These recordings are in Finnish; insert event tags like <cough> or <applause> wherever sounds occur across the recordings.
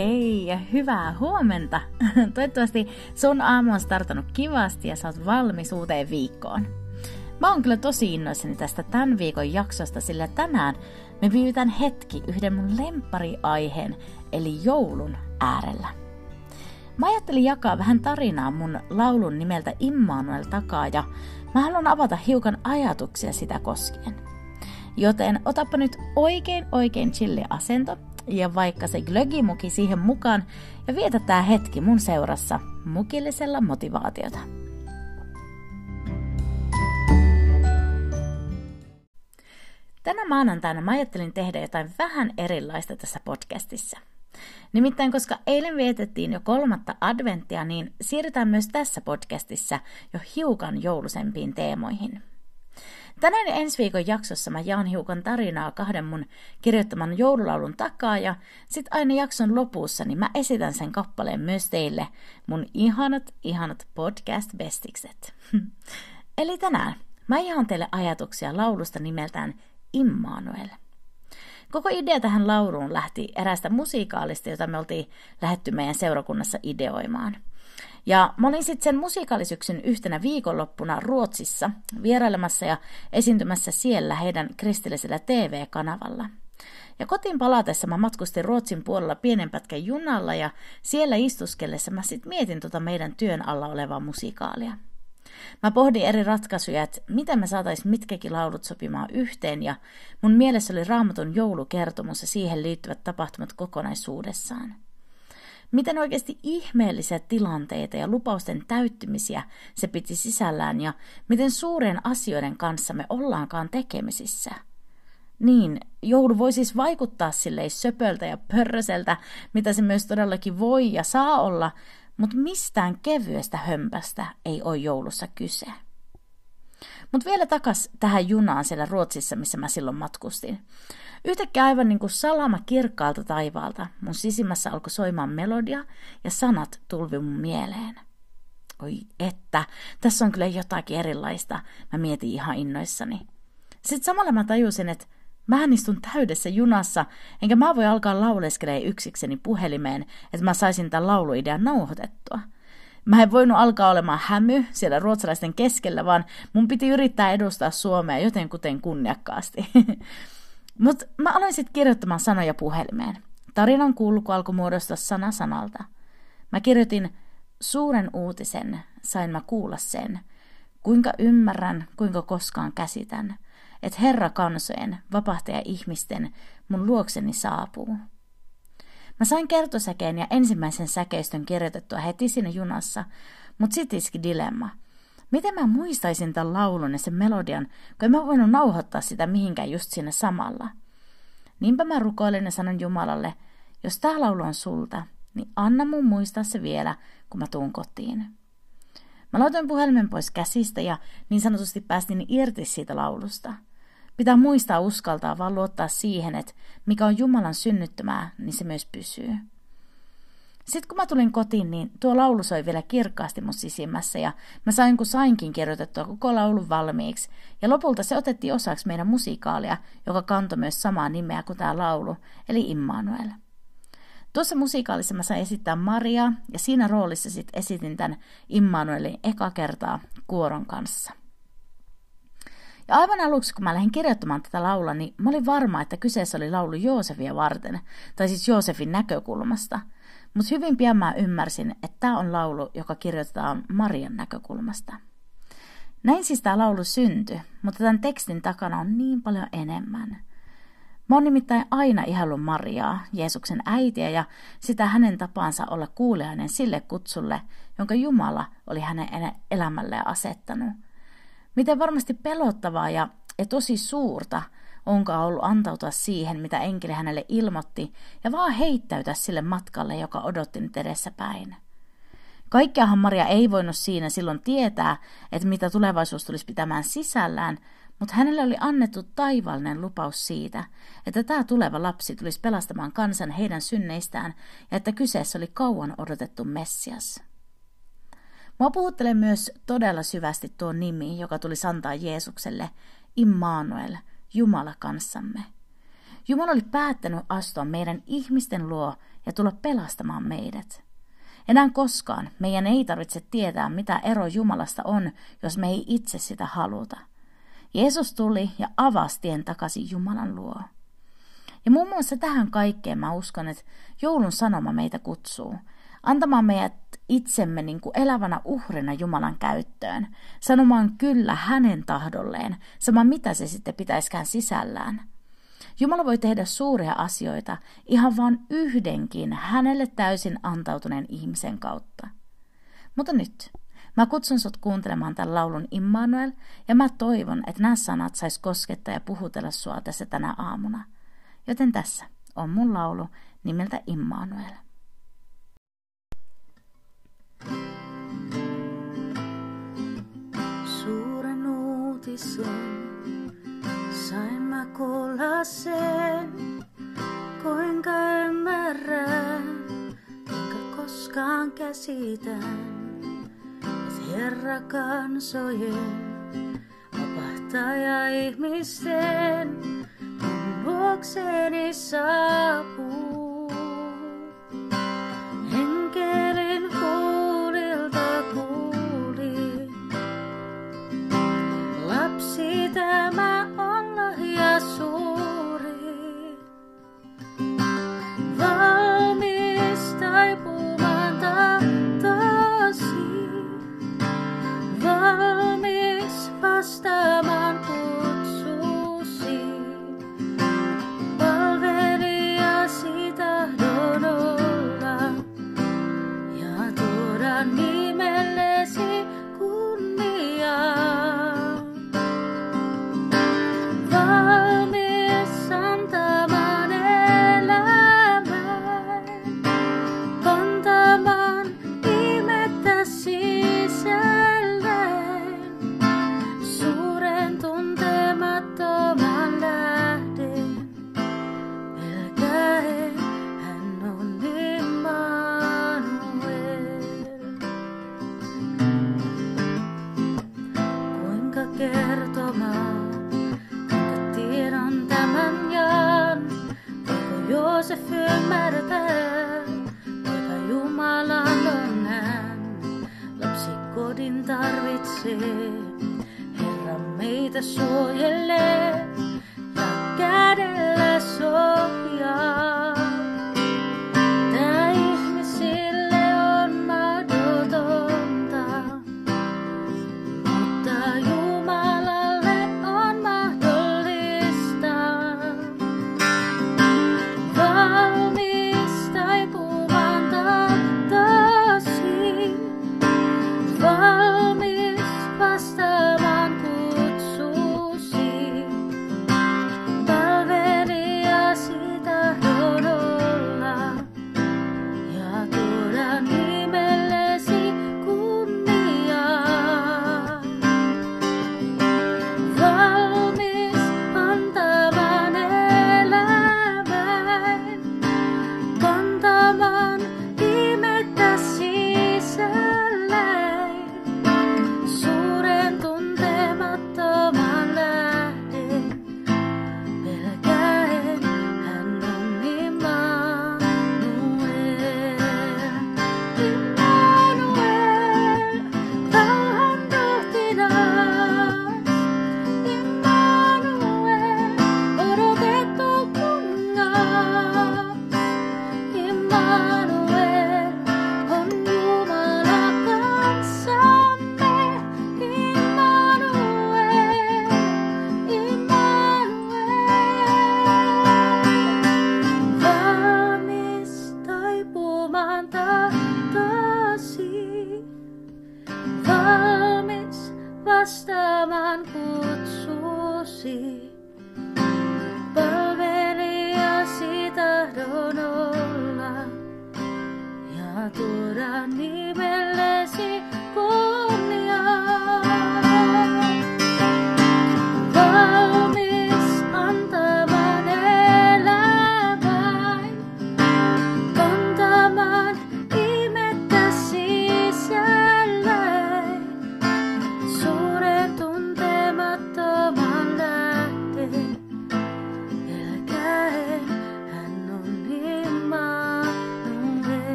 Hei ja hyvää huomenta! <laughs> Toivottavasti sun aamu on startannut kivasti ja sä oot valmis uuteen viikkoon. Mä oon kyllä tosi innoissani tästä tämän viikon jaksosta, sillä tänään me viivytään hetki yhden mun lempariaiheen, eli joulun äärellä. Mä ajattelin jakaa vähän tarinaa mun laulun nimeltä Immanuel takaa ja mä haluan avata hiukan ajatuksia sitä koskien. Joten otappa nyt oikein oikein chilli asento ja vaikka se glögimuki siihen mukaan ja vietä tää hetki mun seurassa mukillisella motivaatiota. Tänä maanantaina mä ajattelin tehdä jotain vähän erilaista tässä podcastissa. Nimittäin koska eilen vietettiin jo kolmatta adventtia, niin siirrytään myös tässä podcastissa jo hiukan joulusempiin teemoihin – Tänään ja ensi viikon jaksossa mä jaan hiukan tarinaa kahden mun kirjoittaman joululaulun takaa ja sit aina jakson lopussa niin mä esitän sen kappaleen myös teille mun ihanat, ihanat podcast-bestikset. <laughs> Eli tänään mä jaan teille ajatuksia laulusta nimeltään Immanuel. Koko idea tähän lauluun lähti erästä musiikaalista, jota me oltiin lähetty meidän seurakunnassa ideoimaan – ja mä olin sitten sen musikaalisyksyn yhtenä viikonloppuna Ruotsissa vierailemassa ja esiintymässä siellä heidän kristillisellä TV-kanavalla. Ja kotiin palatessa mä matkustin Ruotsin puolella pienen pätkän junalla ja siellä istuskellessa mä sitten mietin tota meidän työn alla olevaa musikaalia. Mä pohdin eri ratkaisuja, että miten me saataisiin mitkäkin laulut sopimaan yhteen ja mun mielessä oli raamatun joulukertomus ja siihen liittyvät tapahtumat kokonaisuudessaan miten oikeasti ihmeellisiä tilanteita ja lupausten täyttymisiä se piti sisällään ja miten suuren asioiden kanssa me ollaankaan tekemisissä. Niin, joulu voi siis vaikuttaa silleen söpöltä ja pörröseltä, mitä se myös todellakin voi ja saa olla, mutta mistään kevyestä hömpästä ei ole joulussa kyse. Mutta vielä takas tähän junaan siellä Ruotsissa, missä mä silloin matkustin. Yhtäkkiä aivan niin kuin salama kirkkaalta taivaalta mun sisimmässä alkoi soimaan melodia ja sanat tulvi mun mieleen. Oi että, tässä on kyllä jotakin erilaista, mä mietin ihan innoissani. Sitten samalla mä tajusin, että mä istun täydessä junassa, enkä mä voi alkaa lauleskelemaan yksikseni puhelimeen, että mä saisin tämän lauluidean nauhoitettua. Mä en voinut alkaa olemaan hämy siellä ruotsalaisten keskellä, vaan mun piti yrittää edustaa Suomea joten kuten kunniakkaasti. <laughs> Mutta mä aloin sitten kirjoittamaan sanoja puhelimeen. Tarinan kulku alkoi muodostaa sana sanalta. Mä kirjoitin suuren uutisen, sain mä kuulla sen. Kuinka ymmärrän, kuinka koskaan käsitän, että Herra kansojen, vapahtaja ihmisten, mun luokseni saapuu. Mä sain kertosäkeen ja ensimmäisen säkeistön kirjoitettua heti siinä junassa, mutta sit iski dilemma – Miten mä muistaisin tämän laulun ja sen melodian, kun en mä voinut nauhoittaa sitä mihinkään just siinä samalla. Niinpä mä rukoilen ja sanon Jumalalle, jos tää laulu on sulta, niin anna mun muistaa se vielä, kun mä tuun kotiin. Mä laitoin puhelimen pois käsistä ja niin sanotusti päästin irti siitä laulusta. Pitää muistaa uskaltaa vaan luottaa siihen, että mikä on Jumalan synnyttämää, niin se myös pysyy. Sitten kun mä tulin kotiin, niin tuo laulu soi vielä kirkkaasti mun sisimmässä ja mä sain kun sainkin kirjoitettua koko laulun valmiiksi. Ja lopulta se otettiin osaksi meidän musiikaalia, joka kantoi myös samaa nimeä kuin tämä laulu, eli Immanuel. Tuossa musiikaalissa mä sain esittää Maria ja siinä roolissa sitten esitin tämän Immanuelin eka kertaa kuoron kanssa. Ja aivan aluksi, kun mä lähdin kirjoittamaan tätä laulua, niin mä olin varma, että kyseessä oli laulu Joosefia varten, tai siis Joosefin näkökulmasta – mutta hyvin pian mä ymmärsin, että tämä on laulu, joka kirjoitetaan Marian näkökulmasta. Näin siis tämä laulu syntyi, mutta tämän tekstin takana on niin paljon enemmän. Mä oon nimittäin aina ihallut Mariaa, Jeesuksen äitiä ja sitä hänen tapaansa olla kuulijainen sille kutsulle, jonka Jumala oli hänen elämälleen asettanut. Miten varmasti pelottavaa ja, ja tosi suurta – onkaan ollut antautua siihen, mitä enkeli hänelle ilmoitti, ja vaan heittäytyä sille matkalle, joka odotti nyt edessä päin. Kaikkeahan Maria ei voinut siinä silloin tietää, että mitä tulevaisuus tulisi pitämään sisällään, mutta hänelle oli annettu taivallinen lupaus siitä, että tämä tuleva lapsi tulisi pelastamaan kansan heidän synneistään ja että kyseessä oli kauan odotettu Messias. Mua puhuttelee myös todella syvästi tuo nimi, joka tulisi antaa Jeesukselle, Immanuel, Jumala kanssamme. Jumala oli päättänyt astua meidän ihmisten luo ja tulla pelastamaan meidät. Enää koskaan meidän ei tarvitse tietää, mitä ero Jumalasta on, jos me ei itse sitä haluta. Jeesus tuli ja avasi tien takaisin Jumalan luo. Ja muun muassa tähän kaikkeen mä uskon, että joulun sanoma meitä kutsuu, antamaan meidät itsemme niin kuin elävänä uhrina Jumalan käyttöön, sanomaan kyllä hänen tahdolleen, sama mitä se sitten pitäiskään sisällään. Jumala voi tehdä suuria asioita ihan vain yhdenkin hänelle täysin antautuneen ihmisen kautta. Mutta nyt, mä kutsun sut kuuntelemaan tämän laulun Immanuel, ja mä toivon, että nämä sanat sais koskettaa ja puhutella sua tässä tänä aamuna. Joten tässä on mun laulu nimeltä Immanuel. Käsitän, että Herra kansojen, vapahtaja ihmisten, mun luokseni saapuu. adorar niveles y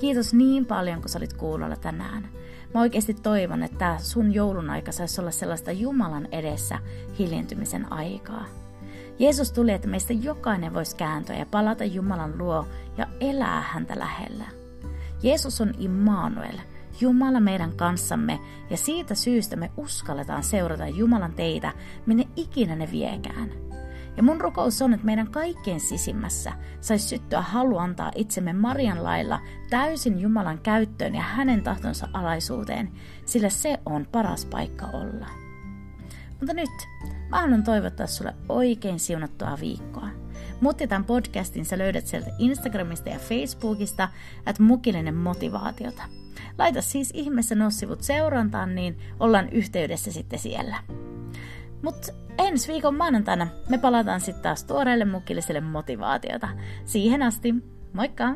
Kiitos niin paljon, kun sä olit kuulolla tänään. Mä oikeasti toivon, että sun joulun aika saisi olla sellaista Jumalan edessä hiljentymisen aikaa. Jeesus tuli, että meistä jokainen voisi kääntyä ja palata Jumalan luo ja elää häntä lähellä. Jeesus on Immanuel, Jumala meidän kanssamme, ja siitä syystä me uskalletaan seurata Jumalan teitä, minne ikinä ne viekään. Ja mun rukous on, että meidän kaikkien sisimmässä saisi syttyä halu antaa itsemme Marian lailla täysin Jumalan käyttöön ja hänen tahtonsa alaisuuteen, sillä se on paras paikka olla. Mutta nyt mä haluan toivottaa sulle oikein siunattua viikkoa. Mutti tämän podcastin sä löydät sieltä Instagramista ja Facebookista, että mukillinen motivaatiota. Laita siis ihmeessä nuo sivut seurantaan, niin ollaan yhteydessä sitten siellä. Mutta ensi viikon maanantaina me palataan sitten taas tuoreelle mukilliselle motivaatiota. Siihen asti, moikka!